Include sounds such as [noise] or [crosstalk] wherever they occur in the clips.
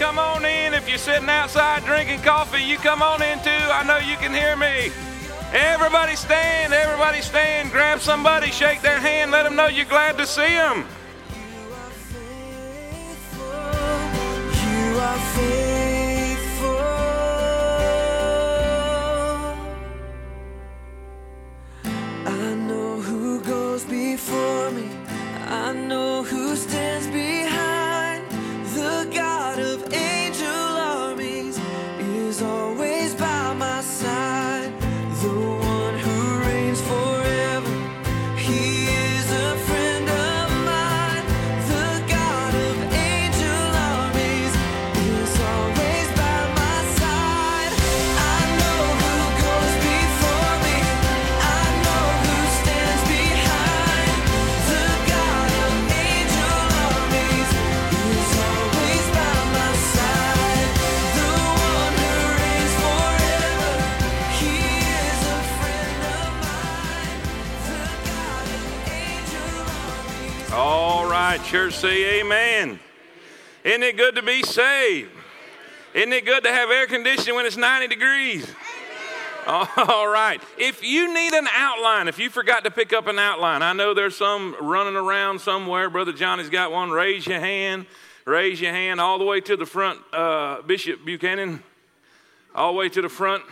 come on in. If you're sitting outside drinking coffee, you come on in too. I know you can hear me. Everybody stand. Everybody stand. Grab somebody, shake their hand, let them know you're glad to see them. All right, church, say amen. Isn't it good to be saved? Isn't it good to have air conditioning when it's 90 degrees? [laughs] All right. If you need an outline, if you forgot to pick up an outline, I know there's some running around somewhere. Brother Johnny's got one. Raise your hand. Raise your hand all the way to the front. Uh, Bishop Buchanan, all the way to the front.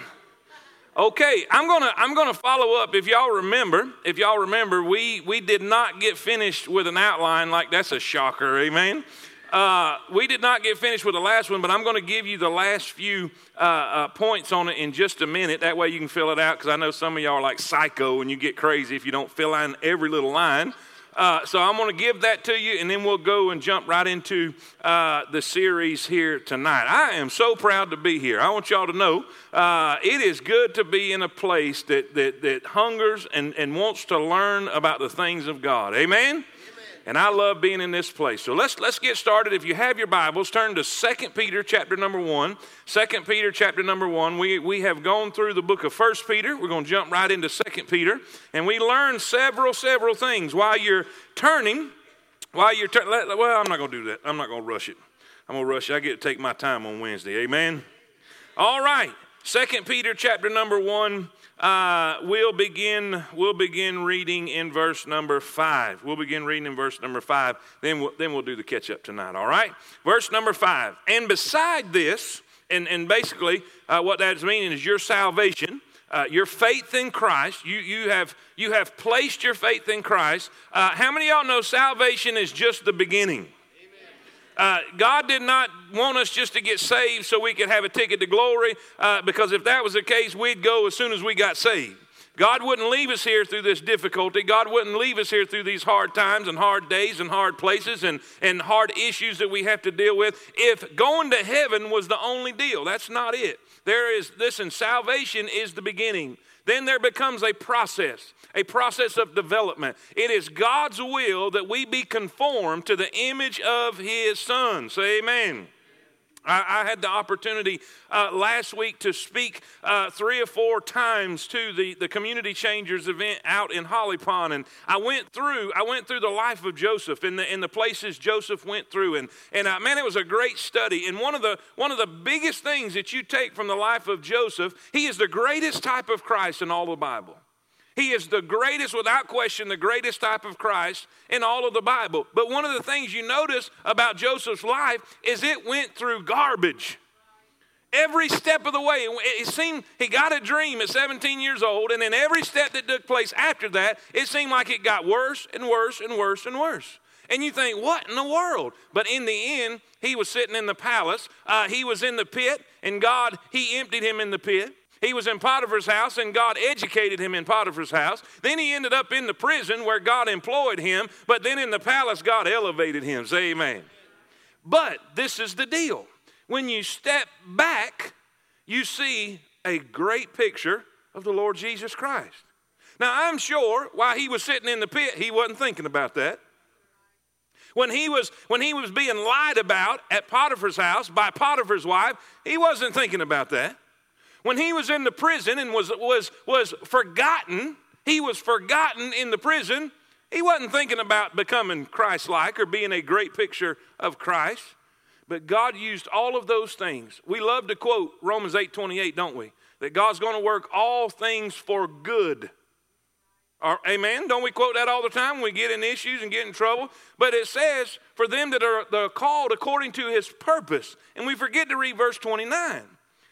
Okay, I'm gonna I'm gonna follow up. If y'all remember, if y'all remember, we we did not get finished with an outline. Like that's a shocker, amen. Uh, we did not get finished with the last one, but I'm going to give you the last few uh, uh, points on it in just a minute. That way you can fill it out because I know some of y'all are like psycho and you get crazy if you don't fill in every little line. Uh, so I'm going to give that to you, and then we'll go and jump right into uh, the series here tonight. I am so proud to be here. I want y'all to know uh, it is good to be in a place that, that, that hungers and, and wants to learn about the things of God. Amen? And I love being in this place. So let's let's get started. If you have your Bibles, turn to 2 Peter chapter number 1. 2 Peter chapter number 1. We, we have gone through the book of 1 Peter. We're going to jump right into 2 Peter. And we learned several, several things while you're turning. While you're turning, well, I'm not going to do that. I'm not going to rush it. I'm going to rush it. I get to take my time on Wednesday. Amen. All right. 2 Peter chapter number 1 uh, we'll begin we'll begin reading in verse number five we'll begin reading in verse number five then we'll, then we'll do the catch up tonight all right verse number five and beside this and, and basically uh, what that's meaning is your salvation uh, your faith in Christ, you, you, have, you have placed your faith in Christ. Uh, how many of y'all know salvation is just the beginning? Uh, God did not want us just to get saved so we could have a ticket to glory, uh, because if that was the case, we'd go as soon as we got saved. God wouldn't leave us here through this difficulty. God wouldn't leave us here through these hard times and hard days and hard places and, and hard issues that we have to deal with if going to heaven was the only deal. That's not it. There is, listen, salvation is the beginning. Then there becomes a process, a process of development. It is God's will that we be conformed to the image of His Son. Say amen. I, had the opportunity uh, last week to speak uh, three or four times to the, the Community Changers event out in Holly Pond, and I went through I went through the life of Joseph and the, in the places Joseph went through, and and uh, man, it was a great study. And one of the one of the biggest things that you take from the life of Joseph, he is the greatest type of Christ in all the Bible. He is the greatest, without question, the greatest type of Christ in all of the Bible. But one of the things you notice about Joseph's life is it went through garbage. Every step of the way, it seemed he got a dream at 17 years old, and then every step that took place after that, it seemed like it got worse and worse and worse and worse. And you think, what in the world? But in the end, he was sitting in the palace. Uh, he was in the pit, and God, he emptied him in the pit. He was in Potiphar's house, and God educated him in Potiphar's house. Then he ended up in the prison where God employed him, but then in the palace, God elevated him. Say amen. But this is the deal. When you step back, you see a great picture of the Lord Jesus Christ. Now, I'm sure while he was sitting in the pit, he wasn't thinking about that. When he was, when he was being lied about at Potiphar's house by Potiphar's wife, he wasn't thinking about that. When he was in the prison and was, was, was forgotten, he was forgotten in the prison, He wasn't thinking about becoming Christ like or being a great picture of Christ. But God used all of those things. We love to quote Romans 8 28, don't we? That God's going to work all things for good. Amen? Don't we quote that all the time when we get in issues and get in trouble? But it says, for them that are called according to his purpose. And we forget to read verse 29.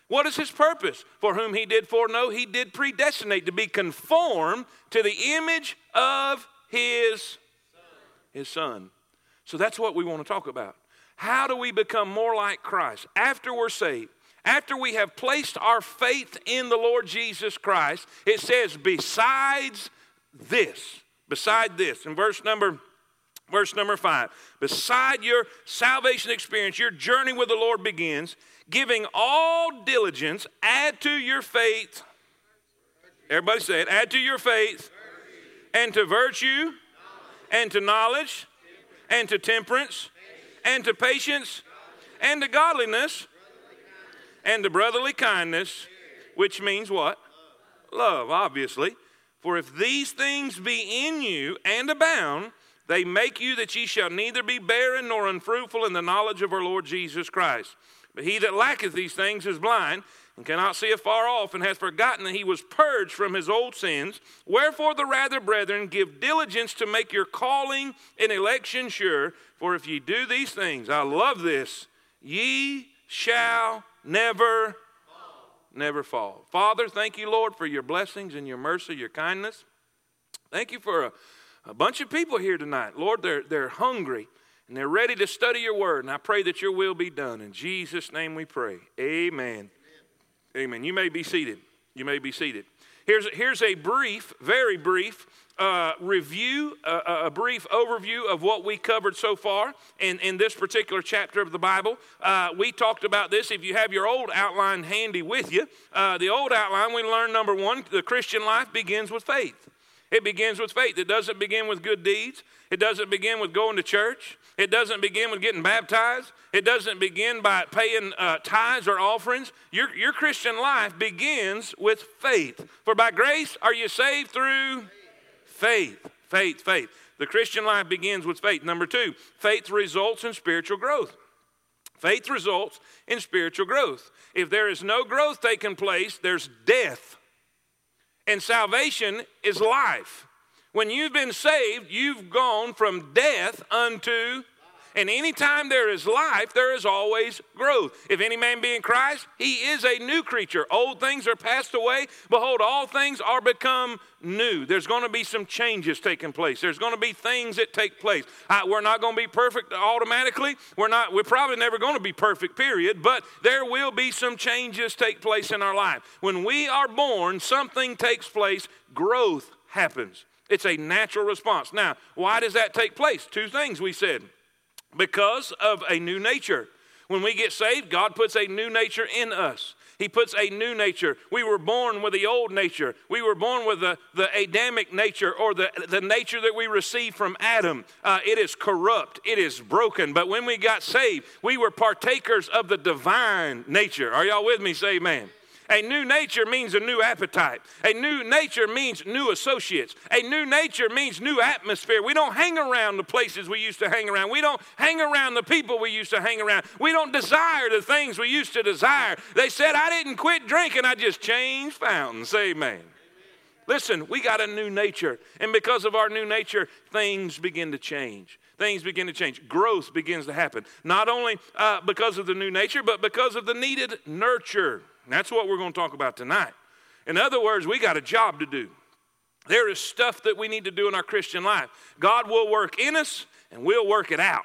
What is his purpose? For whom he did foreknow, he did predestinate to be conformed to the image of his, his son. So that's what we want to talk about. How do we become more like Christ after we're saved? After we have placed our faith in the Lord Jesus Christ, it says, besides this, beside this, in verse number verse number 5, beside your salvation experience, your journey with the Lord begins, giving all diligence, add to your faith. Everybody say it, add to your faith and to virtue and to knowledge and to temperance and to patience, and to godliness, and to brotherly kindness, which means what? Love, obviously. For if these things be in you and abound, they make you that ye shall neither be barren nor unfruitful in the knowledge of our Lord Jesus Christ. But he that lacketh these things is blind and cannot see afar off, and hath forgotten that he was purged from his old sins. Wherefore, the rather, brethren, give diligence to make your calling and election sure. For if ye do these things, I love this, ye shall never never fall. Father, thank you, Lord, for your blessings and your mercy, your kindness. Thank you for a, a bunch of people here tonight. Lord, they're, they're hungry and they're ready to study your word. And I pray that your will be done. In Jesus' name we pray. Amen. Amen. You may be seated. You may be seated. Here's, here's a brief, very brief uh, review, uh, a brief overview of what we covered so far in, in this particular chapter of the Bible. Uh, we talked about this. If you have your old outline handy with you, uh, the old outline, we learned number one, the Christian life begins with faith. It begins with faith. It doesn't begin with good deeds. It doesn't begin with going to church. It doesn't begin with getting baptized. It doesn't begin by paying uh, tithes or offerings. Your, your Christian life begins with faith. For by grace are you saved through faith. Faith, faith. The Christian life begins with faith. Number two, faith results in spiritual growth. Faith results in spiritual growth. If there is no growth taking place, there's death. And salvation is life. When you've been saved, you've gone from death unto and anytime there is life, there is always growth. If any man be in Christ, he is a new creature. Old things are passed away. Behold, all things are become new. There's going to be some changes taking place. There's going to be things that take place. Uh, we're not going to be perfect automatically. We're not. We're probably never going to be perfect. Period. But there will be some changes take place in our life. When we are born, something takes place. Growth happens. It's a natural response. Now, why does that take place? Two things we said because of a new nature. When we get saved, God puts a new nature in us. He puts a new nature. We were born with the old nature. We were born with the, the Adamic nature or the, the nature that we received from Adam. Uh, it is corrupt, it is broken. But when we got saved, we were partakers of the divine nature. Are y'all with me? Say amen. A new nature means a new appetite. A new nature means new associates. A new nature means new atmosphere. We don't hang around the places we used to hang around. We don't hang around the people we used to hang around. We don't desire the things we used to desire. They said, I didn't quit drinking, I just changed fountains. Amen. Listen, we got a new nature. And because of our new nature, things begin to change. Things begin to change. Growth begins to happen. Not only uh, because of the new nature, but because of the needed nurture. And that's what we're going to talk about tonight. In other words, we got a job to do. There is stuff that we need to do in our Christian life. God will work in us and we'll work it out.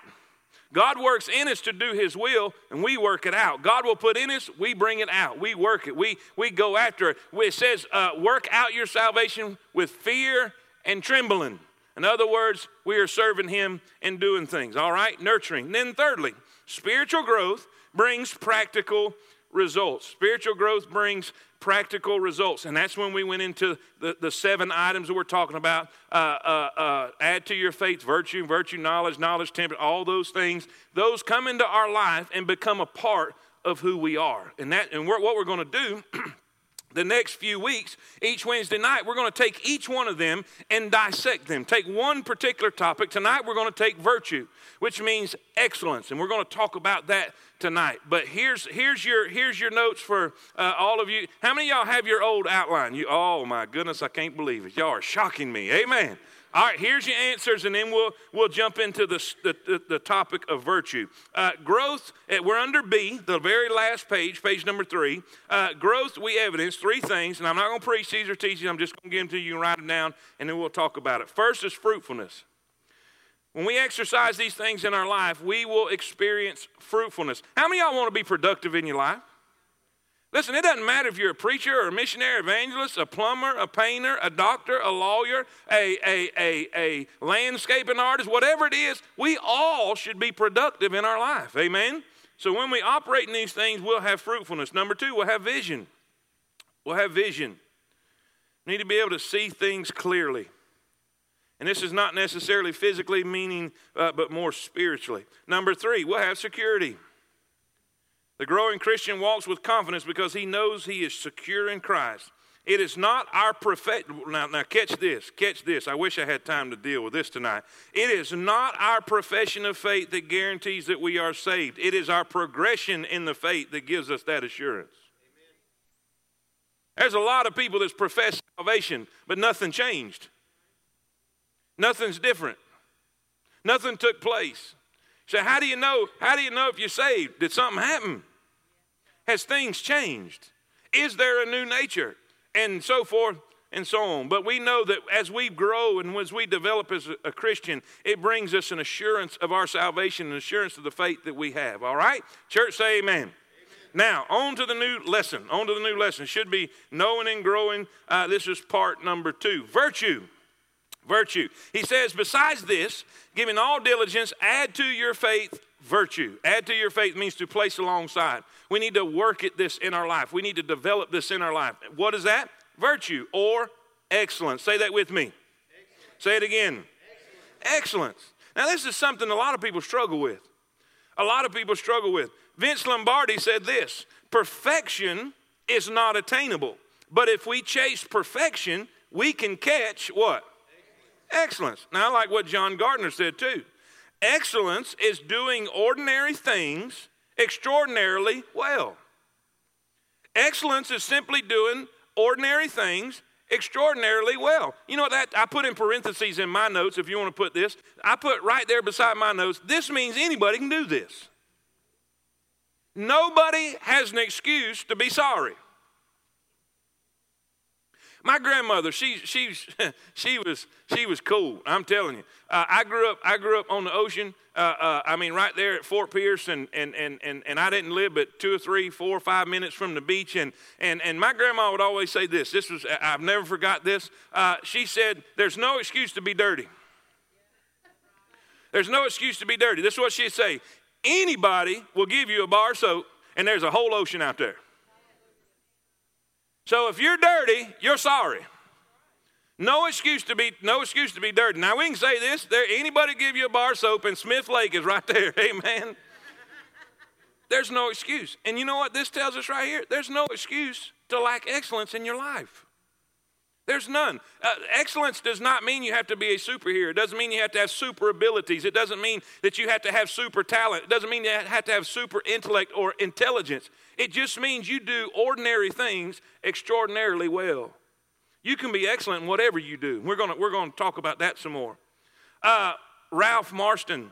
God works in us to do His will, and we work it out. God will put in us, we bring it out. We work it. We, we go after it. It says, uh, work out your salvation with fear and trembling. In other words, we are serving Him and doing things, all right? Nurturing. Then, thirdly, spiritual growth brings practical results. Spiritual growth brings practical results. And that's when we went into the, the seven items that we're talking about. Uh, uh, uh, add to your faith virtue, virtue, knowledge, knowledge, temper, all those things. Those come into our life and become a part of who we are. And, that, and we're, what we're going to do [clears throat] the next few weeks, each Wednesday night, we're going to take each one of them and dissect them. Take one particular topic. Tonight, we're going to take virtue, which means excellence, and we're going to talk about that tonight. But here's here's your here's your notes for uh, all of you. How many y'all have your old outline? You, oh my goodness, I can't believe it. Y'all are shocking me. Amen. All right, here's your answers, and then we'll, we'll jump into the, the, the topic of virtue. Uh, growth, eh, we're under B, the very last page, page number three. Uh, growth, we evidence three things, and I'm not going to preach these or teach these, I'm just going to give them to you and write them down, and then we'll talk about it. First is fruitfulness. When we exercise these things in our life, we will experience fruitfulness. How many y'all want to be productive in your life? Listen, it doesn't matter if you're a preacher or a missionary, evangelist, a plumber, a painter, a doctor, a lawyer, a, a, a, a landscaping artist, whatever it is, we all should be productive in our life. Amen? So when we operate in these things, we'll have fruitfulness. Number two, we'll have vision. We'll have vision. We need to be able to see things clearly. And this is not necessarily physically meaning, uh, but more spiritually. Number three, we'll have security. The growing Christian walks with confidence because he knows he is secure in Christ. It is not our profession. Now, now, catch this. Catch this. I wish I had time to deal with this tonight. It is not our profession of faith that guarantees that we are saved. It is our progression in the faith that gives us that assurance. Amen. There's a lot of people that's profess salvation, but nothing changed. Nothing's different. Nothing took place. So how do you know? How do you know if you're saved? Did something happen? Has things changed? Is there a new nature? And so forth and so on. But we know that as we grow and as we develop as a Christian, it brings us an assurance of our salvation, an assurance of the faith that we have. All right? Church, say amen. amen. Now, on to the new lesson. On to the new lesson. Should be knowing and growing. Uh, this is part number two. Virtue. Virtue. He says, besides this, giving all diligence, add to your faith virtue. Add to your faith means to place alongside. We need to work at this in our life. We need to develop this in our life. What is that? Virtue or excellence. Say that with me. Excellence. Say it again. Excellence. excellence. Now, this is something a lot of people struggle with. A lot of people struggle with. Vince Lombardi said this perfection is not attainable, but if we chase perfection, we can catch what? Excellence. Now, I like what John Gardner said too. Excellence is doing ordinary things extraordinarily well. Excellence is simply doing ordinary things extraordinarily well. You know that I put in parentheses in my notes if you want to put this. I put right there beside my notes, this means anybody can do this. Nobody has an excuse to be sorry. My grandmother, she, she, [laughs] she, was, she was cool. I'm telling you. Uh, I grew up. I grew up on the ocean. Uh, uh, I mean, right there at Fort Pierce, and, and, and, and, and I didn't live but two or three, four or five minutes from the beach. And, and, and my grandma would always say this. This was I've never forgot this. Uh, she said, "There's no excuse to be dirty. There's no excuse to be dirty." This is what she'd say. Anybody will give you a bar soap, and there's a whole ocean out there. So if you're dirty, you're sorry. No excuse to be no excuse to be dirty. Now we can say this: there anybody give you a bar soap and Smith Lake is right [laughs] there. Amen. There's no excuse. And you know what this tells us right here? There's no excuse to lack excellence in your life. There's none. Uh, excellence does not mean you have to be a superhero. It doesn't mean you have to have super abilities. It doesn't mean that you have to have super talent. It doesn't mean you have to have super intellect or intelligence. It just means you do ordinary things extraordinarily well. You can be excellent in whatever you do. We're going we're to talk about that some more. Uh, Ralph Marston,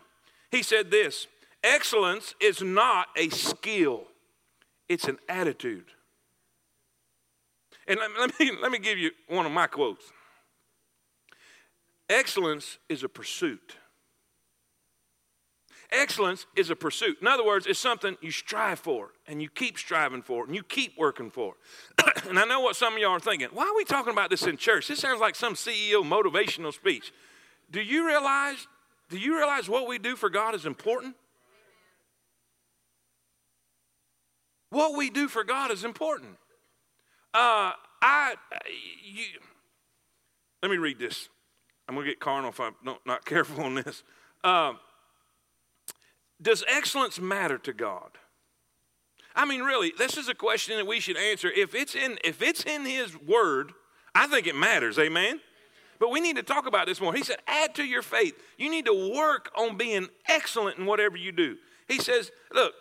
he said this Excellence is not a skill, it's an attitude. And let me, let me give you one of my quotes Excellence is a pursuit. Excellence is a pursuit. In other words, it's something you strive for and you keep striving for and you keep working for. [clears throat] and I know what some of y'all are thinking. Why are we talking about this in church? This sounds like some CEO motivational speech. Do you realize do you realize what we do for God is important? What we do for God is important. Uh, I, you, let me read this. I'm going to get carnal if I'm not [laughs] careful on this. Uh, does excellence matter to God? I mean, really, this is a question that we should answer. If it's in, if it's in His Word, I think it matters. Amen. But we need to talk about this more. He said, add to your faith. You need to work on being excellent in whatever you do. He says, look,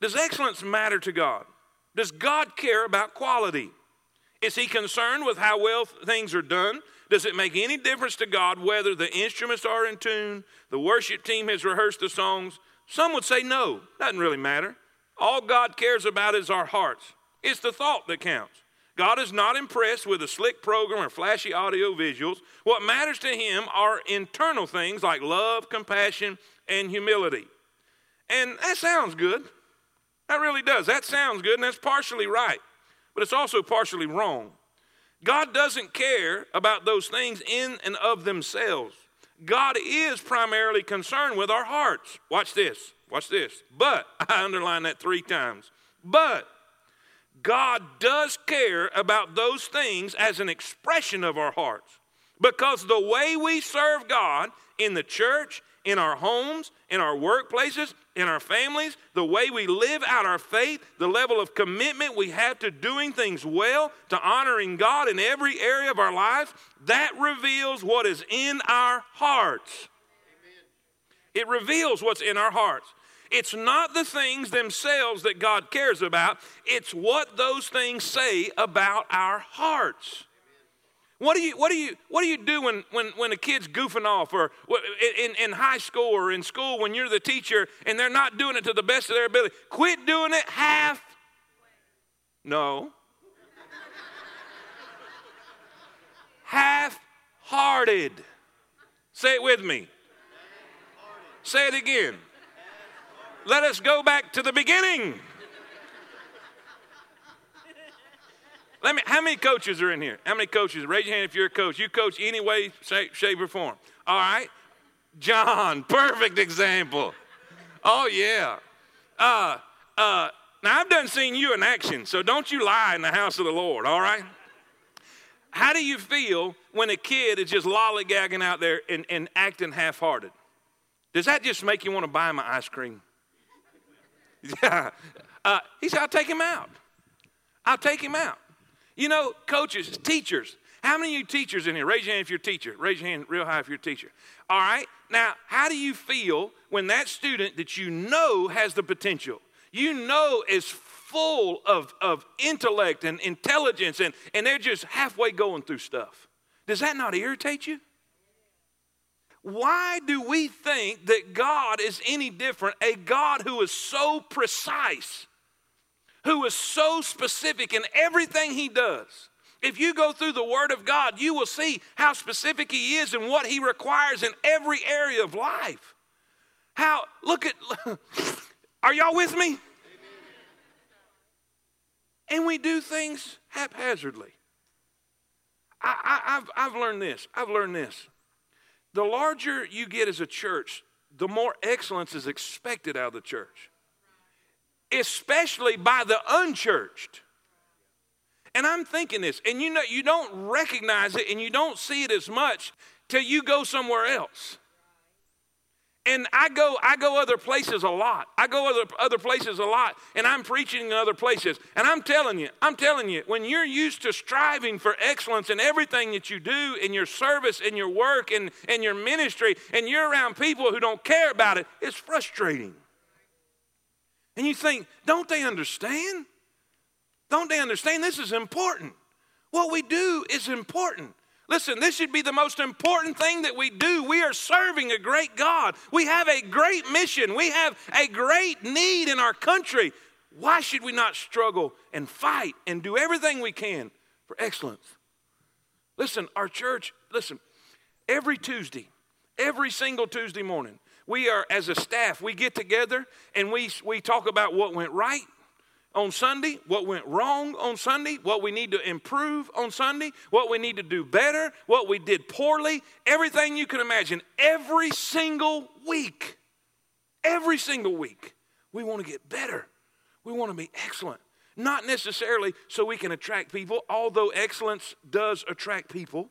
does excellence matter to God? Does God care about quality? Is he concerned with how well things are done? Does it make any difference to God whether the instruments are in tune, the worship team has rehearsed the songs? Some would say no, doesn't really matter. All God cares about is our hearts. It's the thought that counts. God is not impressed with a slick program or flashy audio visuals. What matters to Him are internal things like love, compassion, and humility. And that sounds good. That really does. That sounds good, and that's partially right, but it's also partially wrong. God doesn't care about those things in and of themselves. God is primarily concerned with our hearts. Watch this. Watch this. But, [laughs] I underline that three times. But, God does care about those things as an expression of our hearts. Because the way we serve God in the church, in our homes, in our workplaces, in our families, the way we live out our faith, the level of commitment we have to doing things well, to honoring God in every area of our lives, that reveals what is in our hearts. It reveals what's in our hearts. It's not the things themselves that God cares about, it's what those things say about our hearts. What do you what do you what do you do when when when a kid's goofing off or in, in high school or in school when you're the teacher and they're not doing it to the best of their ability? Quit doing it half. No. half hearted. Say it with me. Say it again. Let us go back to the beginning. Let me, how many coaches are in here? How many coaches? Raise your hand if you're a coach. You coach any way, shape, shape or form. All right. John, [laughs] perfect example. Oh, yeah. Uh, uh, now, I've done seen you in action, so don't you lie in the house of the Lord, all right? How do you feel when a kid is just lollygagging out there and, and acting half hearted? Does that just make you want to buy him an ice cream? [laughs] Yeah. Uh, he said, I'll take him out. I'll take him out. You know, coaches, teachers, how many of you teachers in here? Raise your hand if you're a teacher. Raise your hand real high if you're a teacher. All right. Now, how do you feel when that student that you know has the potential, you know is full of, of intellect and intelligence, and, and they're just halfway going through stuff? Does that not irritate you? Why do we think that God is any different? A God who is so precise who is so specific in everything he does. If you go through the Word of God, you will see how specific He is and what He requires in every area of life. How, look at, [laughs] are y'all with me? And we do things haphazardly. I, have I've learned this. I've learned this. The larger you get as a church, the more excellence is expected out of the church especially by the unchurched. And I'm thinking this, and you know, you don't recognize it and you don't see it as much till you go somewhere else. And I go, I go other places a lot. I go other, other places a lot, and I'm preaching in other places. And I'm telling you, I'm telling you, when you're used to striving for excellence in everything that you do, in your service, in your work, in, in your ministry, and you're around people who don't care about it, it's frustrating. And you think, don't they understand? Don't they understand? This is important. What we do is important. Listen, this should be the most important thing that we do. We are serving a great God. We have a great mission. We have a great need in our country. Why should we not struggle and fight and do everything we can for excellence? Listen, our church, listen, every Tuesday, every single Tuesday morning, we are, as a staff, we get together and we, we talk about what went right on Sunday, what went wrong on Sunday, what we need to improve on Sunday, what we need to do better, what we did poorly, everything you can imagine. Every single week, every single week, we want to get better. We want to be excellent. Not necessarily so we can attract people, although excellence does attract people.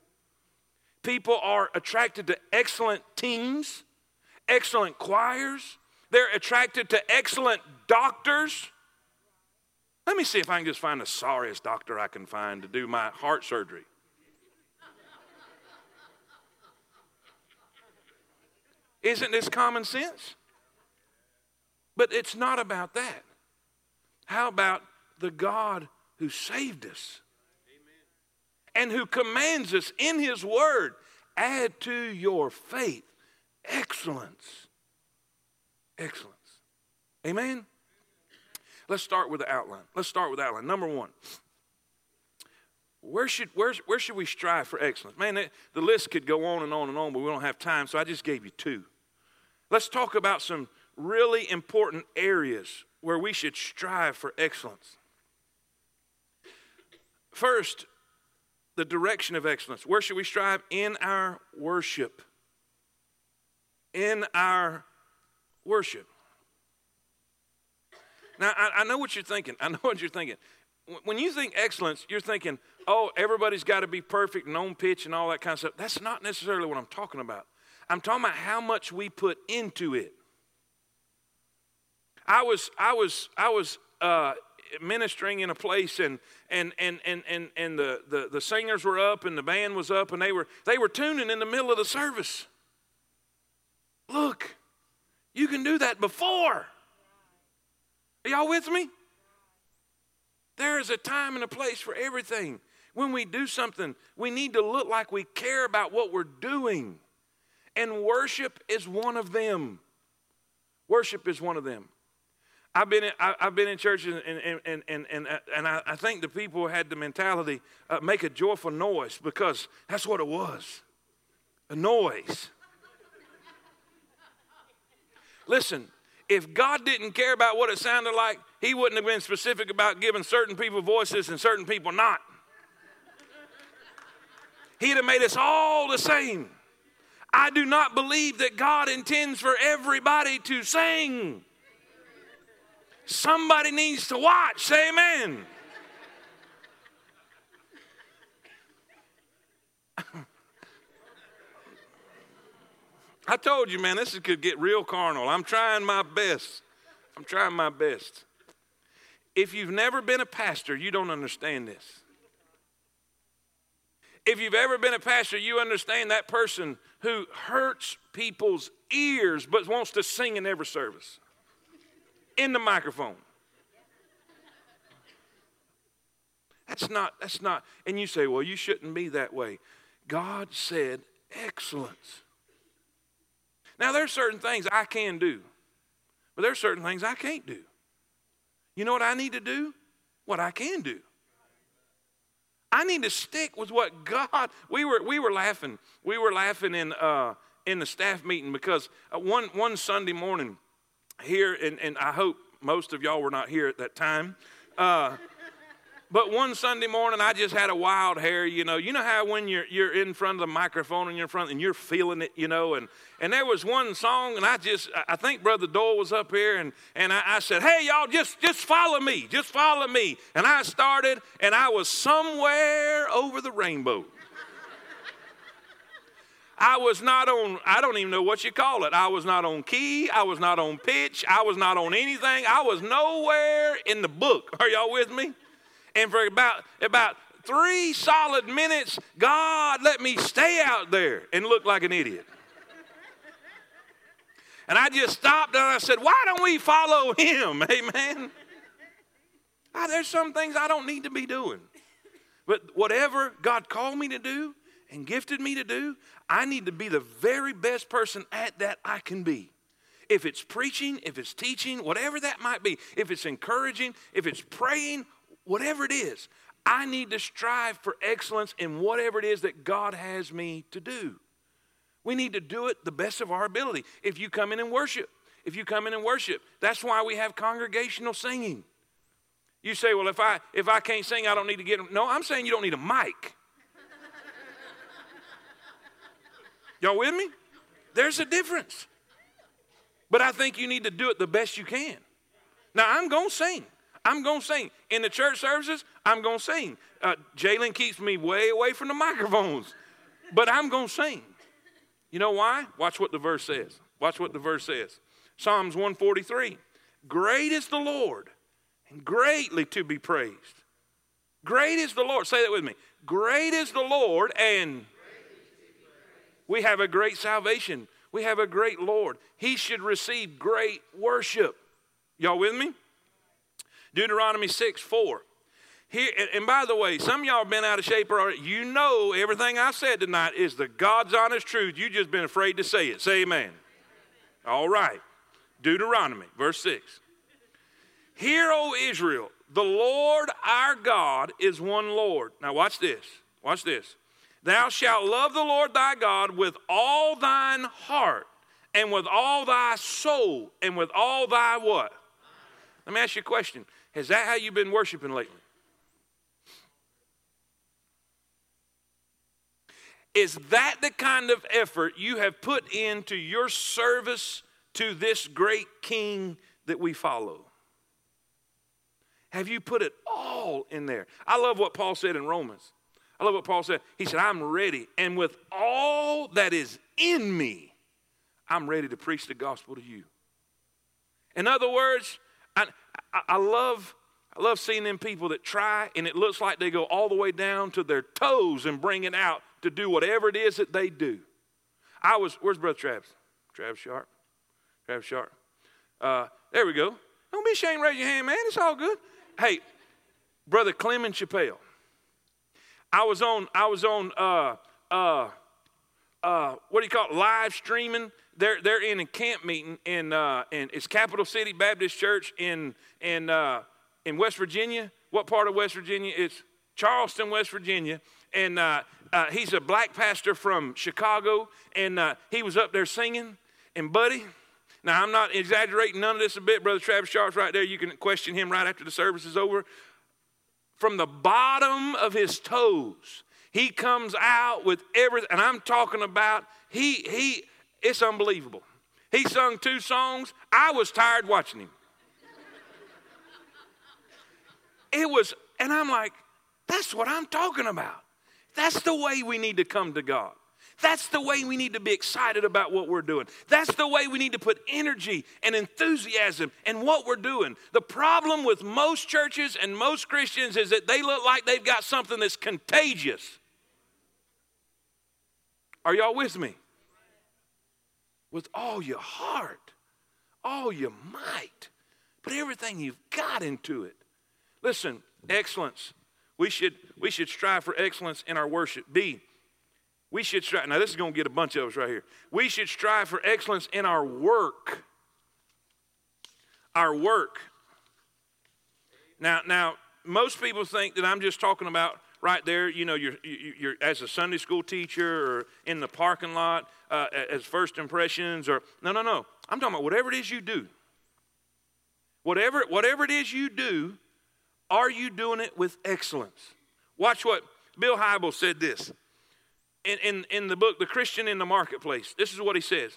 People are attracted to excellent teams excellent choirs, they're attracted to excellent doctors. Let me see if I can just find the sorriest doctor I can find to do my heart surgery. Isn't this common sense? But it's not about that. How about the God who saved us and who commands us in His Word add to your faith excellence? Excellence. Amen? Let's start with the outline. Let's start with the outline. Number one. Where should, where, where should we strive for excellence? Man, the list could go on and on and on, but we don't have time, so I just gave you two. Let's talk about some really important areas where we should strive for excellence. First, the direction of excellence. Where should we strive? In our worship. In our worship. Now, I, I, know what you're thinking. I know [laughs] what you're thinking. When you think excellence, you're thinking, oh, everybody's got to be perfect and on pitch and all that kind of stuff. That's not necessarily what I'm talking about. I'm talking about how much we put into it. I was, I was, I was uh, ministering in a place and and and and and, and the, the, the singers were up and the band was up and they were they were tuning in the middle of the service. Look, you can do that before. Are y'all with me? There is a time and a place for everything. When we do something, we need to look like we care about what we're doing. And worship is one of them. Worship is one of them. I've been in, I, have been in churches and, and, and, and, and, and I, I think the people had the mentality uh, make a joyful noise because that's what it was a noise. Listen, if God didn't care about what it sounded like, He wouldn't have been specific about giving certain people voices and certain people not. He'd have made us all the same. I do not believe that God intends for everybody to sing. Somebody needs to watch. Say amen. [laughs] I told you, man, this could get real carnal. I'm trying my best. I'm trying my best. If you've never been a pastor, you don't understand this. If you've ever been a pastor, you understand that person who hurts people's ears but wants to sing in every service in the microphone. That's not, that's not, and you say, well, you shouldn't be that way. God said excellence. Now, there's certain things I can do, but there's certain things I can't do. You know what I need to do? What I can do. I need to stick with what God. We were we were laughing. We were laughing in uh, in the staff meeting because uh, one one Sunday morning here, and, and I hope most of y'all were not here at that time. Uh, but one Sunday morning, I just had a wild hair. You know, you know how when you're you're in front of the microphone and you're in front and you're feeling it, you know. And and there was one song, and I just I think Brother Doyle was up here, and and I, I said, hey y'all, just just follow me, just follow me. And I started, and I was somewhere over the rainbow. I was not on, I don't even know what you call it. I was not on key. I was not on pitch. I was not on anything. I was nowhere in the book. Are y'all with me? And for about, about three solid minutes, God let me stay out there and look like an idiot. And I just stopped and I said, Why don't we follow him? [laughs] Amen. Ah, there's some things I don't need to be doing. But whatever God called me to do and gifted me to do, I need to be the very best person at that I can be. If it's preaching, if it's teaching, whatever that might be, if it's encouraging, if it's praying, whatever it is, I need to strive for excellence in whatever it is that God has me to do. We need to do it the best of our ability. If you come in and worship, if you come in and worship, that's why we have congregational singing. You say, well, if I if I can't sing, I don't need to get. No, I'm saying you don't need a mic. [laughs] Y'all with me? There's a difference. But I think you need to do it the best you can. Now, I'm going to sing. I'm going to sing. In the church services, I'm going to sing. Uh, Jalen keeps me way away from the [laughs] microphones, but I'm going to sing. You know why? Watch what the verse says. Watch what the verse says. Psalms 143 Great is the Lord and greatly to be praised. Great is the Lord. Say that with me. Great is the Lord, and we have a great salvation. We have a great Lord. He should receive great worship. Y'all with me? Deuteronomy 6 4. Here, and by the way, some y'all have been out of shape already. You know everything I said tonight is the God's honest truth. You just been afraid to say it. Say amen. All right. Deuteronomy, verse 6. Hear, O Israel, the Lord our God is one Lord. Now watch this. Watch this. Thou shalt love the Lord thy God with all thine heart and with all thy soul and with all thy what? Let me ask you a question. Is that how you've been worshiping lately? Is that the kind of effort you have put into your service to this great king that we follow? Have you put it all in there? I love what Paul said in Romans. I love what Paul said. He said, I'm ready, and with all that is in me, I'm ready to preach the gospel to you. In other words, I, I, I love I love seeing them people that try and it looks like they go all the way down to their toes and bring it out to do whatever it is that they do. I was, where's Brother Travis? Travis Sharp. Travis Sharp. Uh, there we go. Don't be ashamed, raise your hand, man. It's all good. Hey, Brother Clement Chappelle. I was on, I was on, uh, uh, uh, what do you call it, live streaming. They're, they're in a camp meeting in, uh, in it's Capital City Baptist Church in, in, uh, in West Virginia. What part of West Virginia? It's Charleston, West Virginia. And uh, uh, he's a black pastor from Chicago. And uh, he was up there singing. And, buddy, now I'm not exaggerating none of this a bit. Brother Travis Sharp's right there. You can question him right after the service is over. From the bottom of his toes, he comes out with everything. And I'm talking about, he, he, it's unbelievable. He sung two songs. I was tired watching him. It was, and I'm like, that's what I'm talking about. That's the way we need to come to God. That's the way we need to be excited about what we're doing. That's the way we need to put energy and enthusiasm in what we're doing. The problem with most churches and most Christians is that they look like they've got something that's contagious. Are y'all with me? With all your heart, all your might, put everything you've got into it. Listen, excellence. We should, we should strive for excellence in our worship. B, we should strive. Now, this is going to get a bunch of us right here. We should strive for excellence in our work. Our work. Now, now, most people think that I'm just talking about right there, you know, you're, you're as a Sunday school teacher or in the parking lot uh, as first impressions or, no, no, no. I'm talking about whatever it is you do. Whatever, whatever it is you do, are you doing it with excellence? Watch what Bill Hybels said this in, in, in the book, The Christian in the Marketplace. This is what he says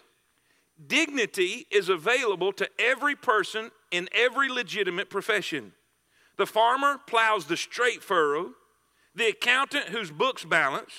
Dignity is available to every person in every legitimate profession. The farmer plows the straight furrow, the accountant whose books balance,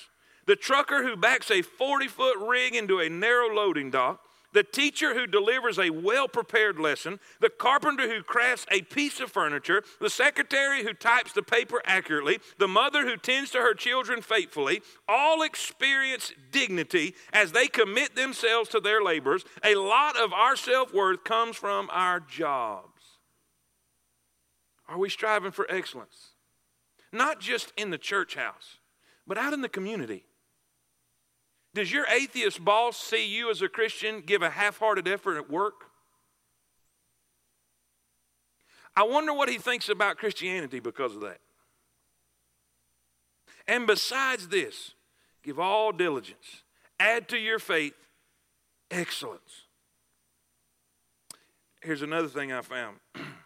the trucker who backs a 40 foot rig into a narrow loading dock, the teacher who delivers a well prepared lesson, the carpenter who crafts a piece of furniture, the secretary who types the paper accurately, the mother who tends to her children faithfully, all experience dignity as they commit themselves to their labors. A lot of our self worth comes from our jobs. Are we striving for excellence? Not just in the church house, but out in the community. Does your atheist boss see you as a Christian give a half hearted effort at work? I wonder what he thinks about Christianity because of that. And besides this, give all diligence, add to your faith excellence. Here's another thing I found. [clears throat]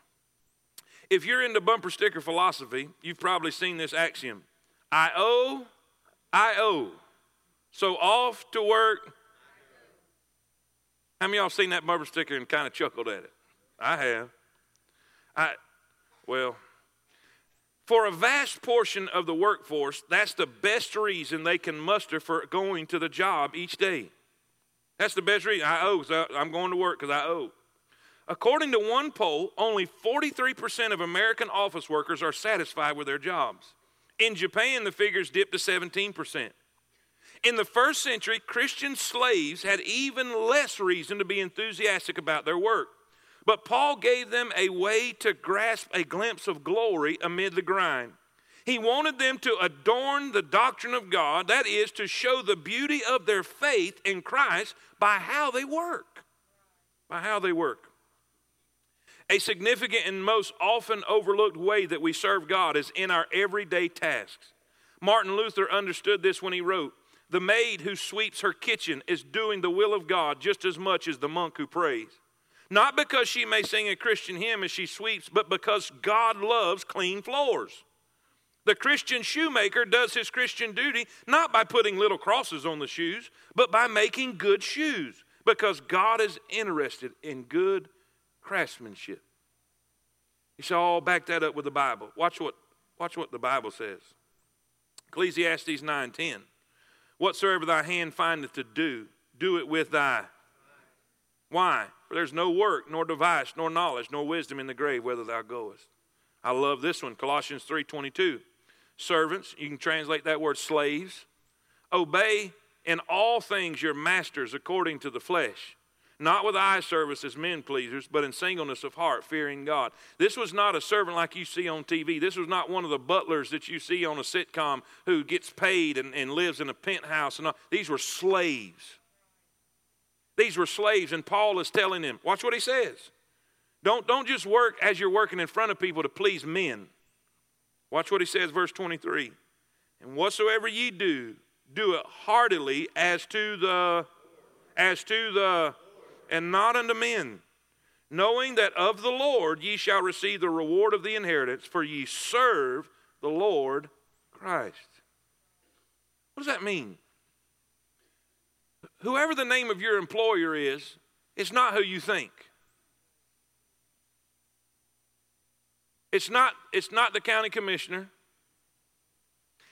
if you're into bumper sticker philosophy, you've probably seen this axiom I owe, I owe. So off to work. How many of y'all seen that bumper sticker and kind of chuckled at it? I have. I, well, for a vast portion of the workforce, that's the best reason they can muster for going to the job each day. That's the best reason. I owe, so I'm going to work because I owe. According to one poll, only 43% of American office workers are satisfied with their jobs. In Japan, the figures dipped to 17%. In the first century, Christian slaves had even less reason to be enthusiastic about their work. But Paul gave them a way to grasp a glimpse of glory amid the grind. He wanted them to adorn the doctrine of God, that is, to show the beauty of their faith in Christ by how they work. By how they work. A significant and most often overlooked way that we serve God is in our everyday tasks. Martin Luther understood this when he wrote The maid who sweeps her kitchen is doing the will of God just as much as the monk who prays. Not because she may sing a Christian hymn as she sweeps, but because God loves clean floors. The Christian shoemaker does his Christian duty not by putting little crosses on the shoes, but by making good shoes, because God is interested in good craftsmanship. You say, all back that up with the Bible." Watch what watch what the Bible says. Ecclesiastes 9:10. Whatsoever thy hand findeth to do, do it with thy why? For there's no work, nor device, nor knowledge, nor wisdom in the grave, whither thou goest. I love this one, Colossians 3:22. Servants, you can translate that word slaves, obey in all things your masters according to the flesh not with eye service as men pleasers, but in singleness of heart, fearing God. This was not a servant like you see on TV. This was not one of the butlers that you see on a sitcom who gets paid and, and lives in a penthouse. And all. These were slaves. These were slaves, and Paul is telling them, watch what he says. Don't, don't just work as you're working in front of people to please men. Watch what he says, verse 23. And whatsoever ye do, do it heartily as to the as to the and not unto men, knowing that of the Lord ye shall receive the reward of the inheritance, for ye serve the Lord Christ. What does that mean? Whoever the name of your employer is, it's not who you think. It's not, it's not the county commissioner.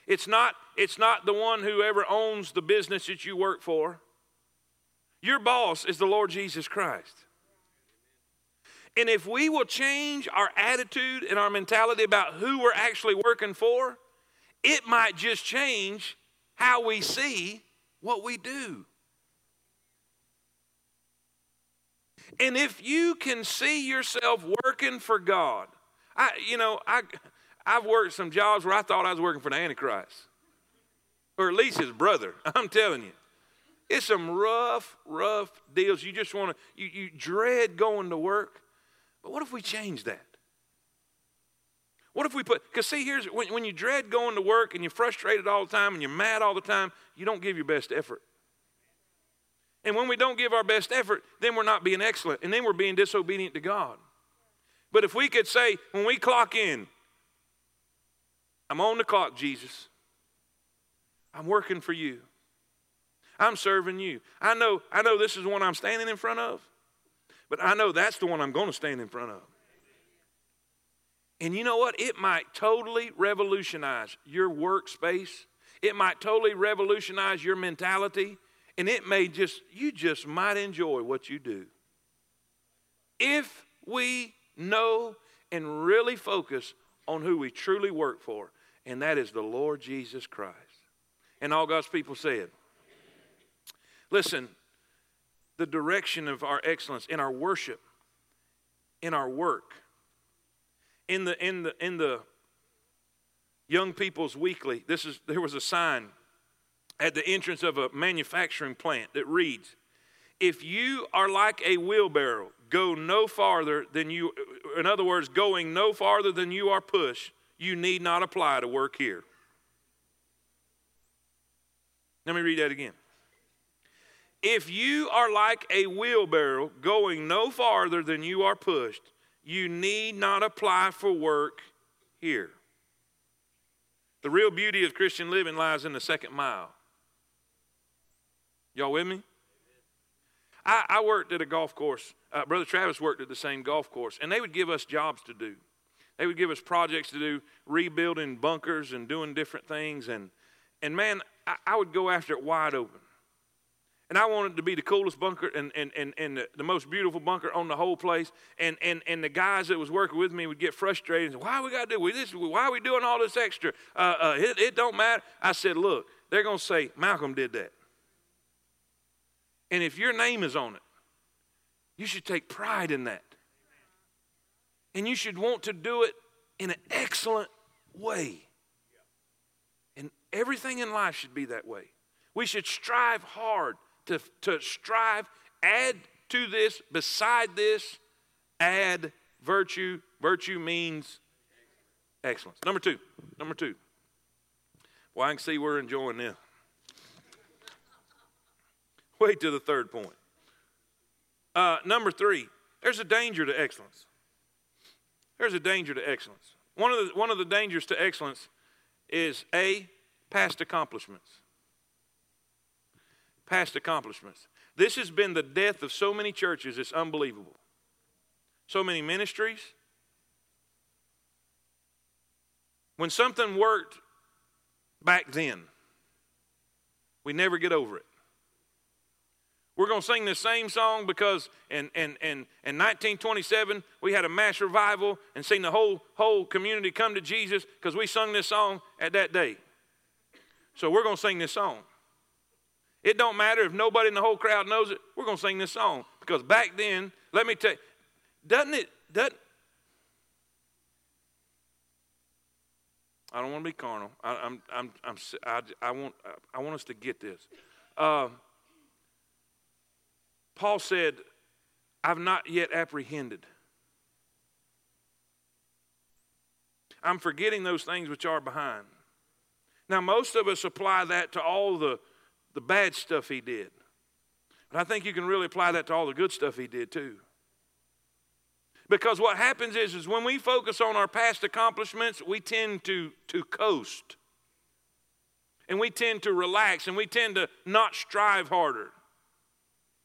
It's not, it's not the one who ever owns the business that you work for. Your boss is the Lord Jesus Christ. And if we will change our attitude and our mentality about who we're actually working for, it might just change how we see what we do. And if you can see yourself working for God, I, you know, I, I've worked some jobs where I thought I was working for the Antichrist, or at least his brother. [laughs] I'm telling you. It's some rough, rough deals. You just want to, you, you dread going to work. But what if we change that? What if we put, because see, here's when, when you dread going to work and you're frustrated all the time and you're mad all the time, you don't give your best effort. And when we don't give our best effort, then we're not being excellent and then we're being disobedient to God. But if we could say, when we clock in, I'm on the clock, Jesus. I'm working for you. I'm serving you. I know, I know this is the one I'm standing in front of, but I know that's the one I'm going to stand in front of. And you know what? It might totally revolutionize your workspace. It might totally revolutionize your mentality. And it may just, you just might enjoy what you do. If we know and really focus on who we truly work for, and that is the Lord Jesus Christ. And all God's people said, Listen, the direction of our excellence in our worship, in our work, in the in the in the young people's weekly. This is there was a sign at the entrance of a manufacturing plant that reads, "If you are like a wheelbarrow, go no farther than you. In other words, going no farther than you are pushed. You need not apply to work here." Let me read that again. If you are like a wheelbarrow going no farther than you are pushed, you need not apply for work here. The real beauty of Christian living lies in the second mile. Y'all with me? I, I worked at a golf course. Uh, Brother Travis worked at the same golf course, and they would give us jobs to do. They would give us projects to do, rebuilding bunkers and doing different things. And, and man, I, I would go after it wide open. And I wanted to be the coolest bunker and, and, and, and the, the most beautiful bunker on the whole place. And, and, and the guys that was working with me would get frustrated and say, why we got to do this? Why are we doing all this extra? Uh, uh, it, it don't matter. I said, look, they're going to say, Malcolm did that. And if your name is on it, you should take pride in that. And you should want to do it in an excellent way. And everything in life should be that way. We should strive hard to, to strive, add to this, beside this, add virtue. Virtue means excellence. Number two. Number two. Well, I can see we're enjoying this. Wait to the third point. Uh, number three, there's a danger to excellence. There's a danger to excellence. One of the, one of the dangers to excellence is A, past accomplishments. Past accomplishments. This has been the death of so many churches, it's unbelievable. So many ministries. When something worked back then, we never get over it. We're going to sing this same song because in, in, in, in 1927 we had a mass revival and seen the whole, whole community come to Jesus because we sung this song at that day. So we're going to sing this song. It don't matter if nobody in the whole crowd knows it. We're going to sing this song because back then, let me tell you, doesn't it? Doesn't, I don't want to be carnal. I, I'm, I'm, I'm, I, I, want, I want us to get this. Uh, Paul said, I've not yet apprehended. I'm forgetting those things which are behind. Now, most of us apply that to all the, the bad stuff he did. But I think you can really apply that to all the good stuff he did too. Because what happens is, is when we focus on our past accomplishments, we tend to, to coast. And we tend to relax and we tend to not strive harder.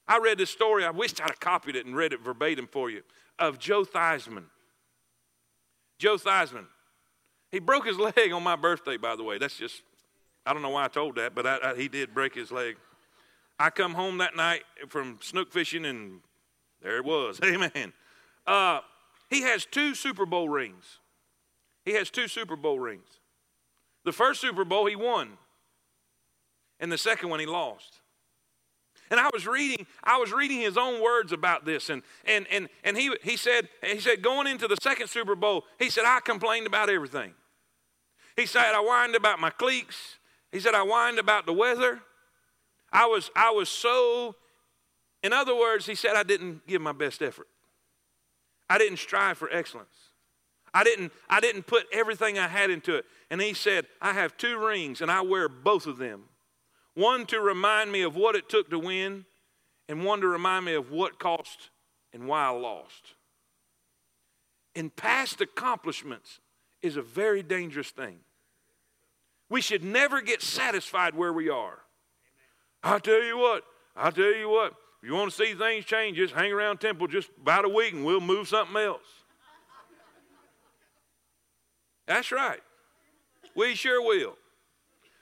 I read this story, I wished I'd have copied it and read it verbatim for you, of Joe Theismann. Joe Theismann. He broke his [laughs] leg on my birthday, by the way. That's just, I don't know why I told that, but I, I, he did break his leg. I come home that night from snook fishing, and there it was. [laughs] Amen. Uh, he has two Super Bowl rings. He has two Super Bowl rings. The first Super Bowl he won, and the second one he lost. And I was reading, I was reading his own words about this. And and and and he he said, he said, going into the second Super Bowl, he said, I complained about everything. He said, I whined about my cleats. He said, I whined about the weather. I was I was so, in other words, he said, I didn't give my best effort. I didn't strive for excellence. I didn't, I didn't put everything I had into it. And he said, I have two rings and I wear both of them one to remind me of what it took to win, and one to remind me of what cost and why I lost. In past accomplishments is a very dangerous thing. We should never get satisfied where we are. I'll tell you what, I'll tell you what, if you want to see things change, just hang around temple just about a week and we'll move something else. That's right. We sure will.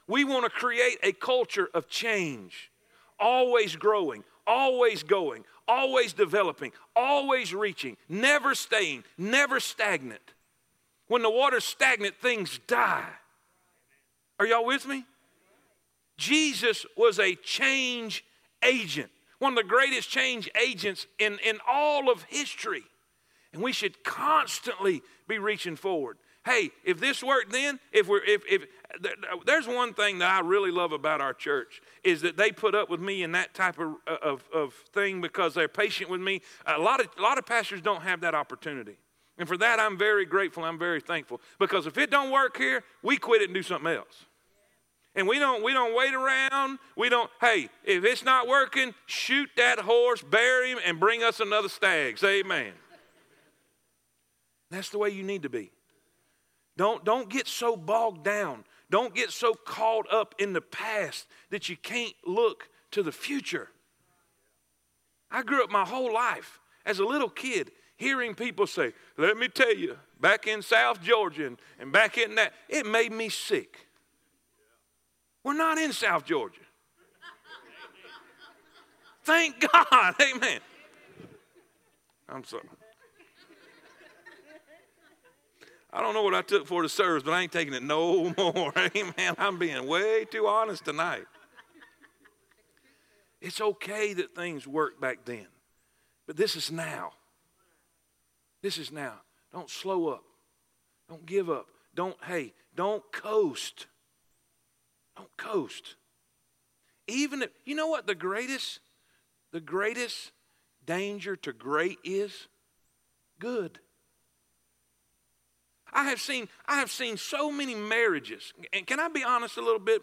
We want to create a culture of change, always growing, always going, always developing, always reaching, never staying, never stagnant. When the water's stagnant, things die. Are y'all with me? Jesus was a change agent, one of the greatest change agents in, in all of history. And we should constantly be reaching forward. Hey, if this worked then, if we're if if there's one thing that I really love about our church is that they put up with me in that type of, of, of thing because they're patient with me. A lot of a lot of pastors don't have that opportunity. And for that I'm very grateful. I'm very thankful. Because if it don't work here, we quit it and do something else. And we don't we don't wait around. We don't, hey, if it's not working, shoot that horse, bury him, and bring us another stag. Say amen. That's the way you need to be. Don't, don't get so bogged down. Don't get so caught up in the past that you can't look to the future. I grew up my whole life as a little kid hearing people say, Let me tell you, back in South Georgia and, and back in that, it made me sick. We're not in South Georgia. Thank [laughs] God. Amen. I'm sorry. I don't know what I took for the service, but I ain't taking it no [laughs] more. Amen. I'm being way too honest tonight. It's okay that things worked back then, but this is now. This is now. Don't slow up. Don't give up. Don't, hey, don't coast. Don't coast. Even if, you know what the greatest, the greatest danger to great is? Good. I have seen, I have seen so many marriages. And can I be honest a little bit?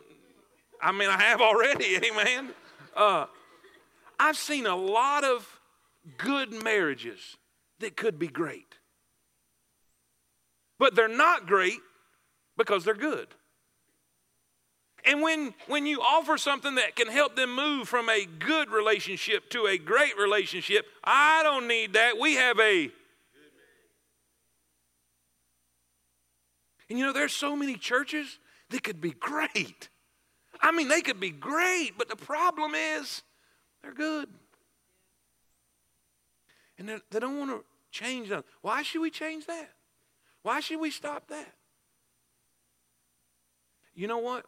I mean, I have already, [laughs] amen. Uh, I've seen a lot of good marriages that could be great. But they're not great because they're good. And when, when you offer something that can help them move from a good relationship to a great relationship, I don't need that. We have a. And you know, there's so many churches that could be great. I mean, they could be great, but the problem is they're good. And they don't want to change them. Why should we change that? Why should we stop that? You know what?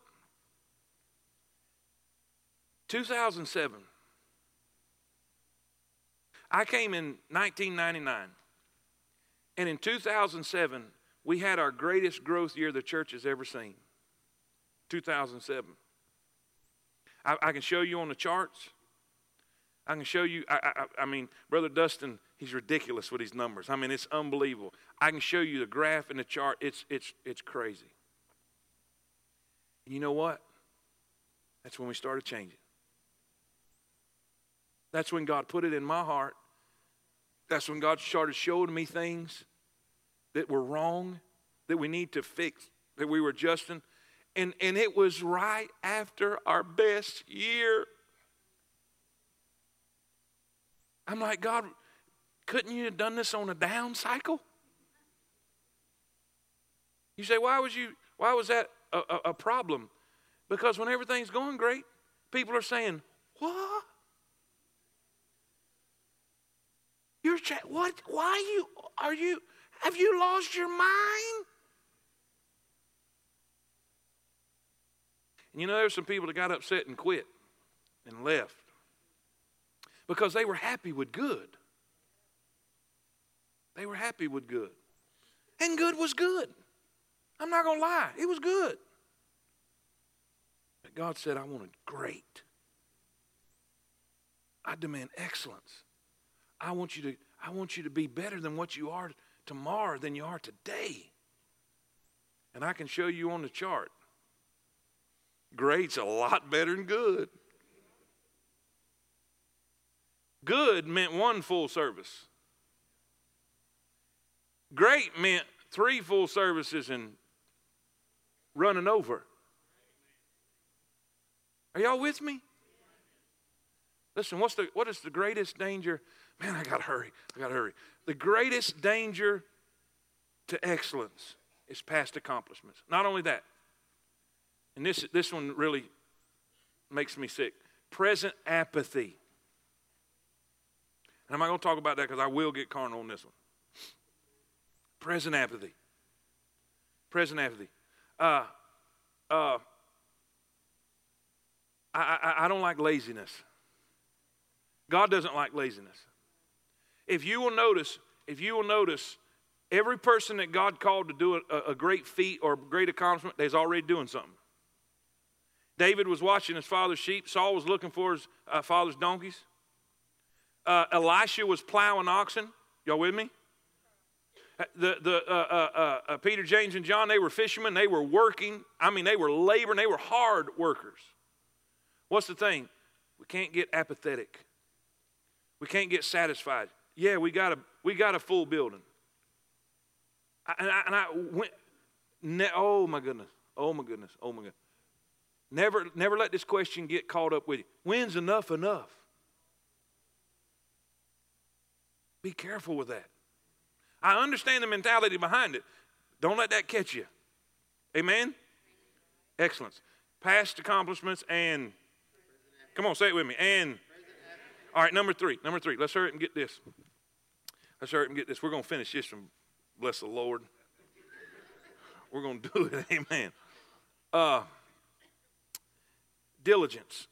2007. I came in 1999. And in 2007, we had our greatest growth year the church has ever seen. 2007. I, I can show you on the charts. I can show you, I, I, I, mean, Brother Dustin, he's ridiculous with his numbers. I mean, it's unbelievable. I can show you the graph and the chart. It's, it's, it's crazy. And you know what? That's when we started changing. That's when God put it in my heart. That's when God started showing me things that were wrong, that we need to fix, that we were adjusting. And, and it was right after our best year. I'm like, God, couldn't you have done this on a down cycle? You say, why was you why was that a, a, a problem? Because when everything's going great, people are saying, What? You're what why you are you have you lost your mind? And you know, there's some people that got upset and quit and left because they were happy with good. They were happy with good. And good was good. I'm not going to lie, it was good. But God said, I wanted great. I demand excellence. I want you to, I want you to be better than what you are tomorrow than you are today. And I can show you on the chart. Great's a lot better than good. Good meant one full service. Great meant three full services and running over. Are y'all with me? Listen, what's the, what is the greatest danger? Man, I got to hurry. I got to hurry. The greatest danger to excellence is past accomplishments. Not only that, and this, this one really makes me sick present apathy. And I'm not going to talk about that because I will get carnal on this one. Present apathy. Present apathy. Uh, uh, I, I, I don't like laziness. God doesn't like laziness. If you will notice, if you will notice, every person that God called to do a, a great feat or a great accomplishment, they's already doing something. David was watching his father's sheep. Saul was looking for his uh, father's donkeys. Uh, Elisha was plowing oxen. Y'all with me? Uh, the, the, uh, uh, uh, Peter, James, and John, they were fishermen. They were working. I mean, they were laboring. They were hard workers. What's the thing? We can't get apathetic. We can't get satisfied. Yeah, we got a, we got a full building. I, and, I, and I went, ne- oh my goodness, oh my goodness, oh my goodness. Never, never let this question get caught up with you. When's enough enough? Be careful with that. I understand the mentality behind it. Don't let that catch you. Amen? Excellence. Past accomplishments and, come on, say it with me, and All right, number three. Number three. Let's hurry up and get this. Let's hurry up and get this. We're going to finish this from bless the Lord. We're going to do it. [laughs] Amen. Uh, diligence.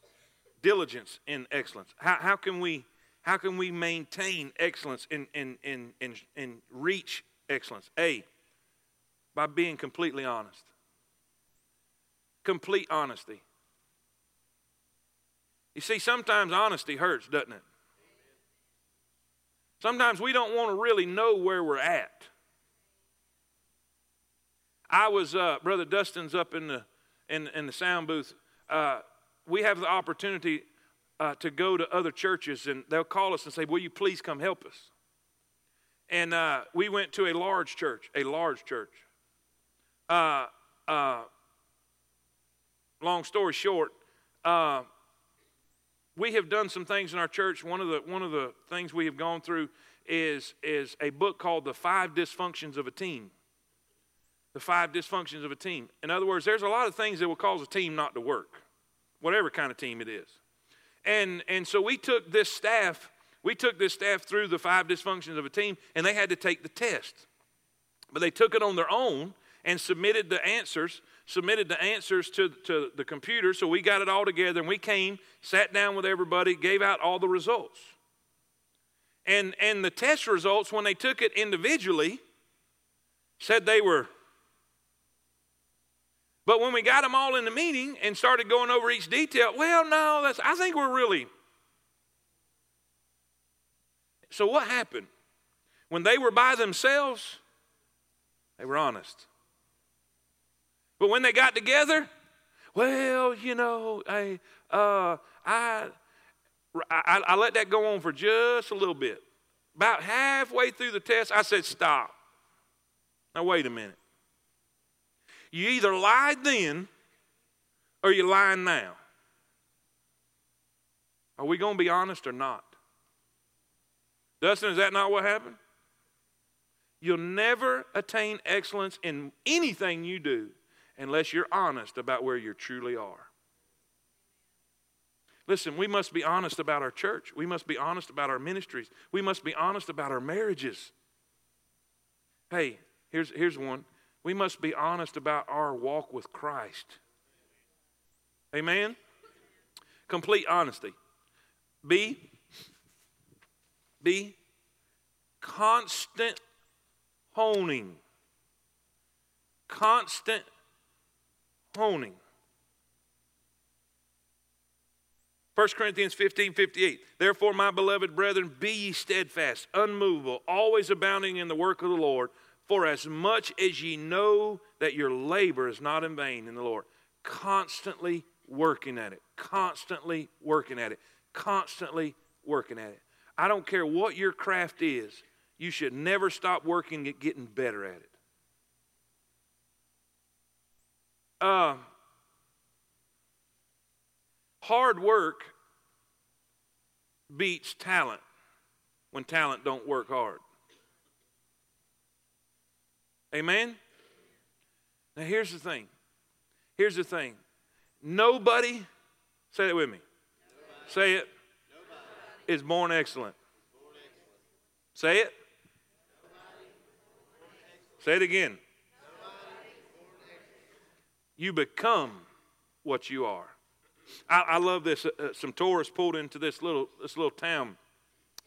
Diligence in excellence. How, how can we how can we maintain excellence and, and, and, and, and reach excellence? A, by being completely honest. Complete honesty. You see, sometimes honesty hurts, doesn't it? Sometimes we don't want to really know where we're at. I was, uh, Brother Dustin's up in the, in, in the sound booth. Uh, we have the opportunity uh, to go to other churches, and they'll call us and say, Will you please come help us? And uh, we went to a large church, a large church. Uh, uh, long story short, uh, we have done some things in our church. One of the one of the things we have gone through is is a book called The Five Dysfunctions of a Team. The five dysfunctions of a team. In other words, there's a lot of things that will cause a team not to work, whatever kind of team it is. And, and so we took this staff, we took this staff through the five dysfunctions of a team, and they had to take the test. But they took it on their own and submitted the answers, submitted the answers to, to the computer. So we got it all together, and we came, sat down with everybody, gave out all the results. And, and the test results, when they took it individually, said they were but when we got them all in the meeting and started going over each detail, well, no, that's, I think we're really. So what happened? When they were by themselves, they were honest. But when they got together, well, you know, I, uh, I, I, I let that go on for just a little bit. About halfway through the test, I said, stop. Now, wait a minute. You either lied then or you're lying now. Are we going to be honest or not? Dustin, is that not what happened? You'll never attain excellence in anything you do unless you're honest about where you truly are. Listen, we must be honest about our church. We must be honest about our ministries. We must be honest about our marriages. Hey, here's, here's one. We must be honest about our walk with Christ. Amen? Complete honesty. B, B, constant honing. Constant honing. 1 Corinthians 15 58. Therefore, my beloved brethren, be ye steadfast, unmovable, always abounding in the work of the Lord for as much as ye know that your labor is not in vain in the Lord, constantly working at it, constantly working at it, constantly working at it. I don't care what your craft is, you should never stop working at getting better at it. Uh, hard work beats talent when talent don't work hard. Amen? Now, here's the thing. Here's the thing. Nobody, say it with me. Nobody. Say it. Nobody. Is born excellent. born excellent. Say it. Say it again. You become what you are. I, I love this. Uh, uh, some tourists pulled into this little this little town.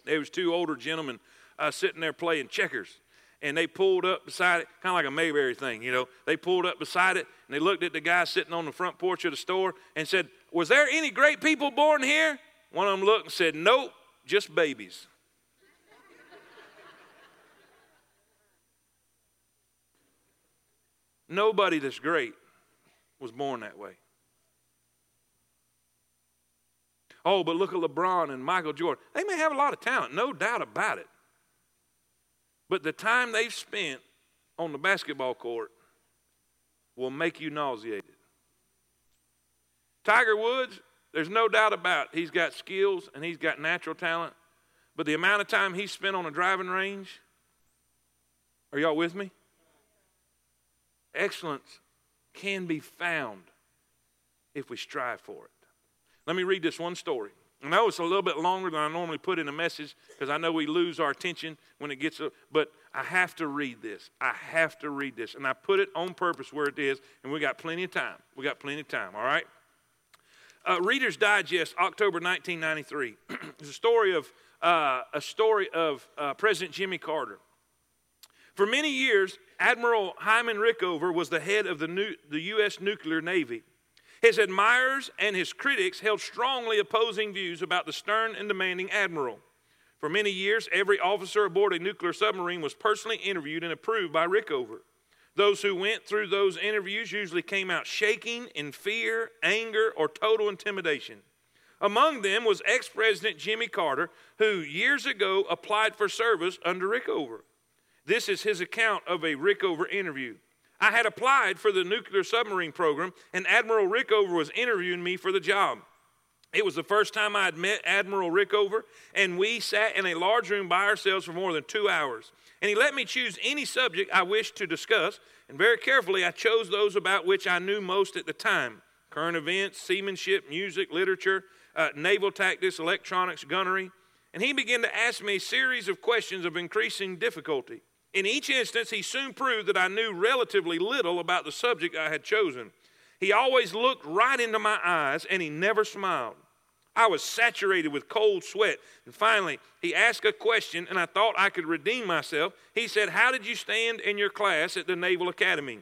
There was two older gentlemen uh, sitting there playing checkers and they pulled up beside it, kind of like a Mayberry thing, you know. They pulled up beside it and they looked at the guy sitting on the front porch of the store and said, Was there any great people born here? One of them looked and said, Nope, just babies. Nobody that's great was born that way. Oh, but look at LeBron and Michael Jordan. They may have a lot of talent, no doubt about it. But the time they've spent on the basketball court will make you nauseated. Tiger Woods, there's no doubt about it. He's got skills and he's got natural talent. But the amount of time he spent on a driving range, are y'all with me? Excellence can be found if we strive for it. Let me read this one story. I know it's a little bit longer than I normally put in a message because I know we lose our attention when it gets, up. but I have to read this. I have to read this. And I put it on purpose where it is, and we got plenty of time. We got plenty of time, all right? Uh, Reader's Digest, October 1993. [clears throat] it's a story of, uh, a story of uh, President Jimmy Carter. For many years, Admiral Hyman Rickover was the head of the, new, the U.S. nuclear navy. His admirers and his critics held strongly opposing views about the stern and demanding admiral. For many years, every officer aboard a nuclear submarine was personally interviewed and approved by Rickover. Those who went through those interviews usually came out shaking in fear, anger, or total intimidation. Among them was ex President Jimmy Carter, who years ago applied for service under Rickover. This is his account of a Rickover interview. I had applied for the nuclear submarine program, and Admiral Rickover was interviewing me for the job. It was the first time I had met Admiral Rickover, and we sat in a large room by ourselves for more than two hours. And he let me choose any subject I wished to discuss, and very carefully I chose those about which I knew most at the time current events, seamanship, music, literature, uh, naval tactics, electronics, gunnery. And he began to ask me a series of questions of increasing difficulty. In each instance, he soon proved that I knew relatively little about the subject I had chosen. He always looked right into my eyes and he never smiled. I was saturated with cold sweat. And finally, he asked a question, and I thought I could redeem myself. He said, How did you stand in your class at the Naval Academy?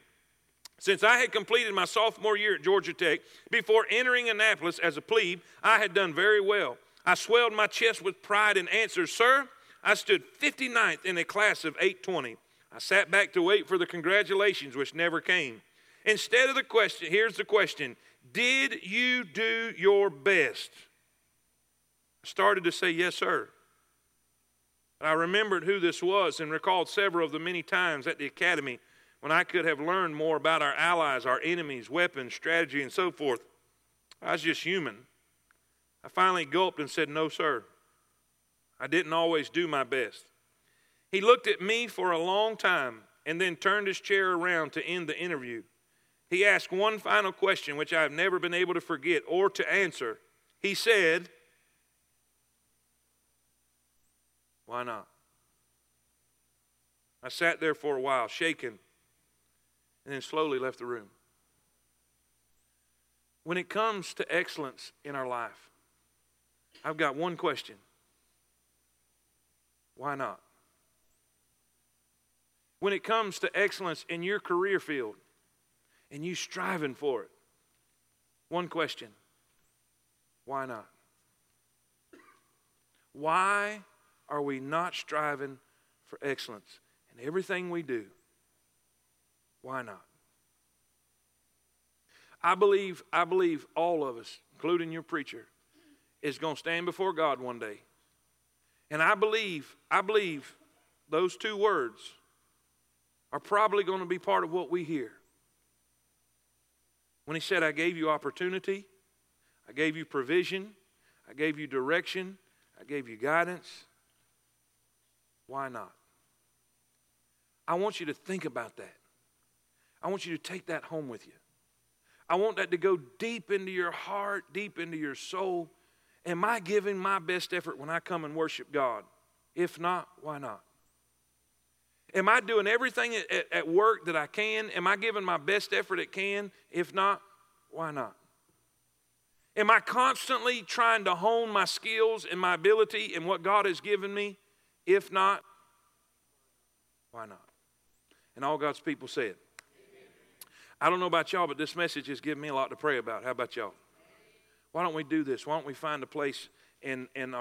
Since I had completed my sophomore year at Georgia Tech, before entering Annapolis as a plebe, I had done very well. I swelled my chest with pride and answered, Sir, I stood 59th in a class of 820. I sat back to wait for the congratulations, which never came. Instead of the question, here's the question Did you do your best? I started to say, Yes, sir. I remembered who this was and recalled several of the many times at the academy when I could have learned more about our allies, our enemies, weapons, strategy, and so forth. I was just human. I finally gulped and said, No, sir. I didn't always do my best. He looked at me for a long time and then turned his chair around to end the interview. He asked one final question, which I have never been able to forget or to answer. He said, Why not? I sat there for a while, shaken, and then slowly left the room. When it comes to excellence in our life, I've got one question why not? When it comes to excellence in your career field and you striving for it, one question why not? Why are we not striving for excellence in everything we do? Why not? I believe, I believe all of us, including your preacher, is going to stand before God one day and I believe, I believe those two words are probably going to be part of what we hear. When he said, I gave you opportunity, I gave you provision, I gave you direction, I gave you guidance. Why not? I want you to think about that. I want you to take that home with you. I want that to go deep into your heart, deep into your soul, Am I giving my best effort when I come and worship God? If not, why not? Am I doing everything at, at, work that I can? Am I giving my best effort at can? If not, why not? Am I constantly trying to hone my skills and my ability and what God has given me? If not, why not? And all God's people said. I don't know about y'all, but this message has given me a lot to pray about. How about y'all? Why don't we do this? Why don't we find a place in, in our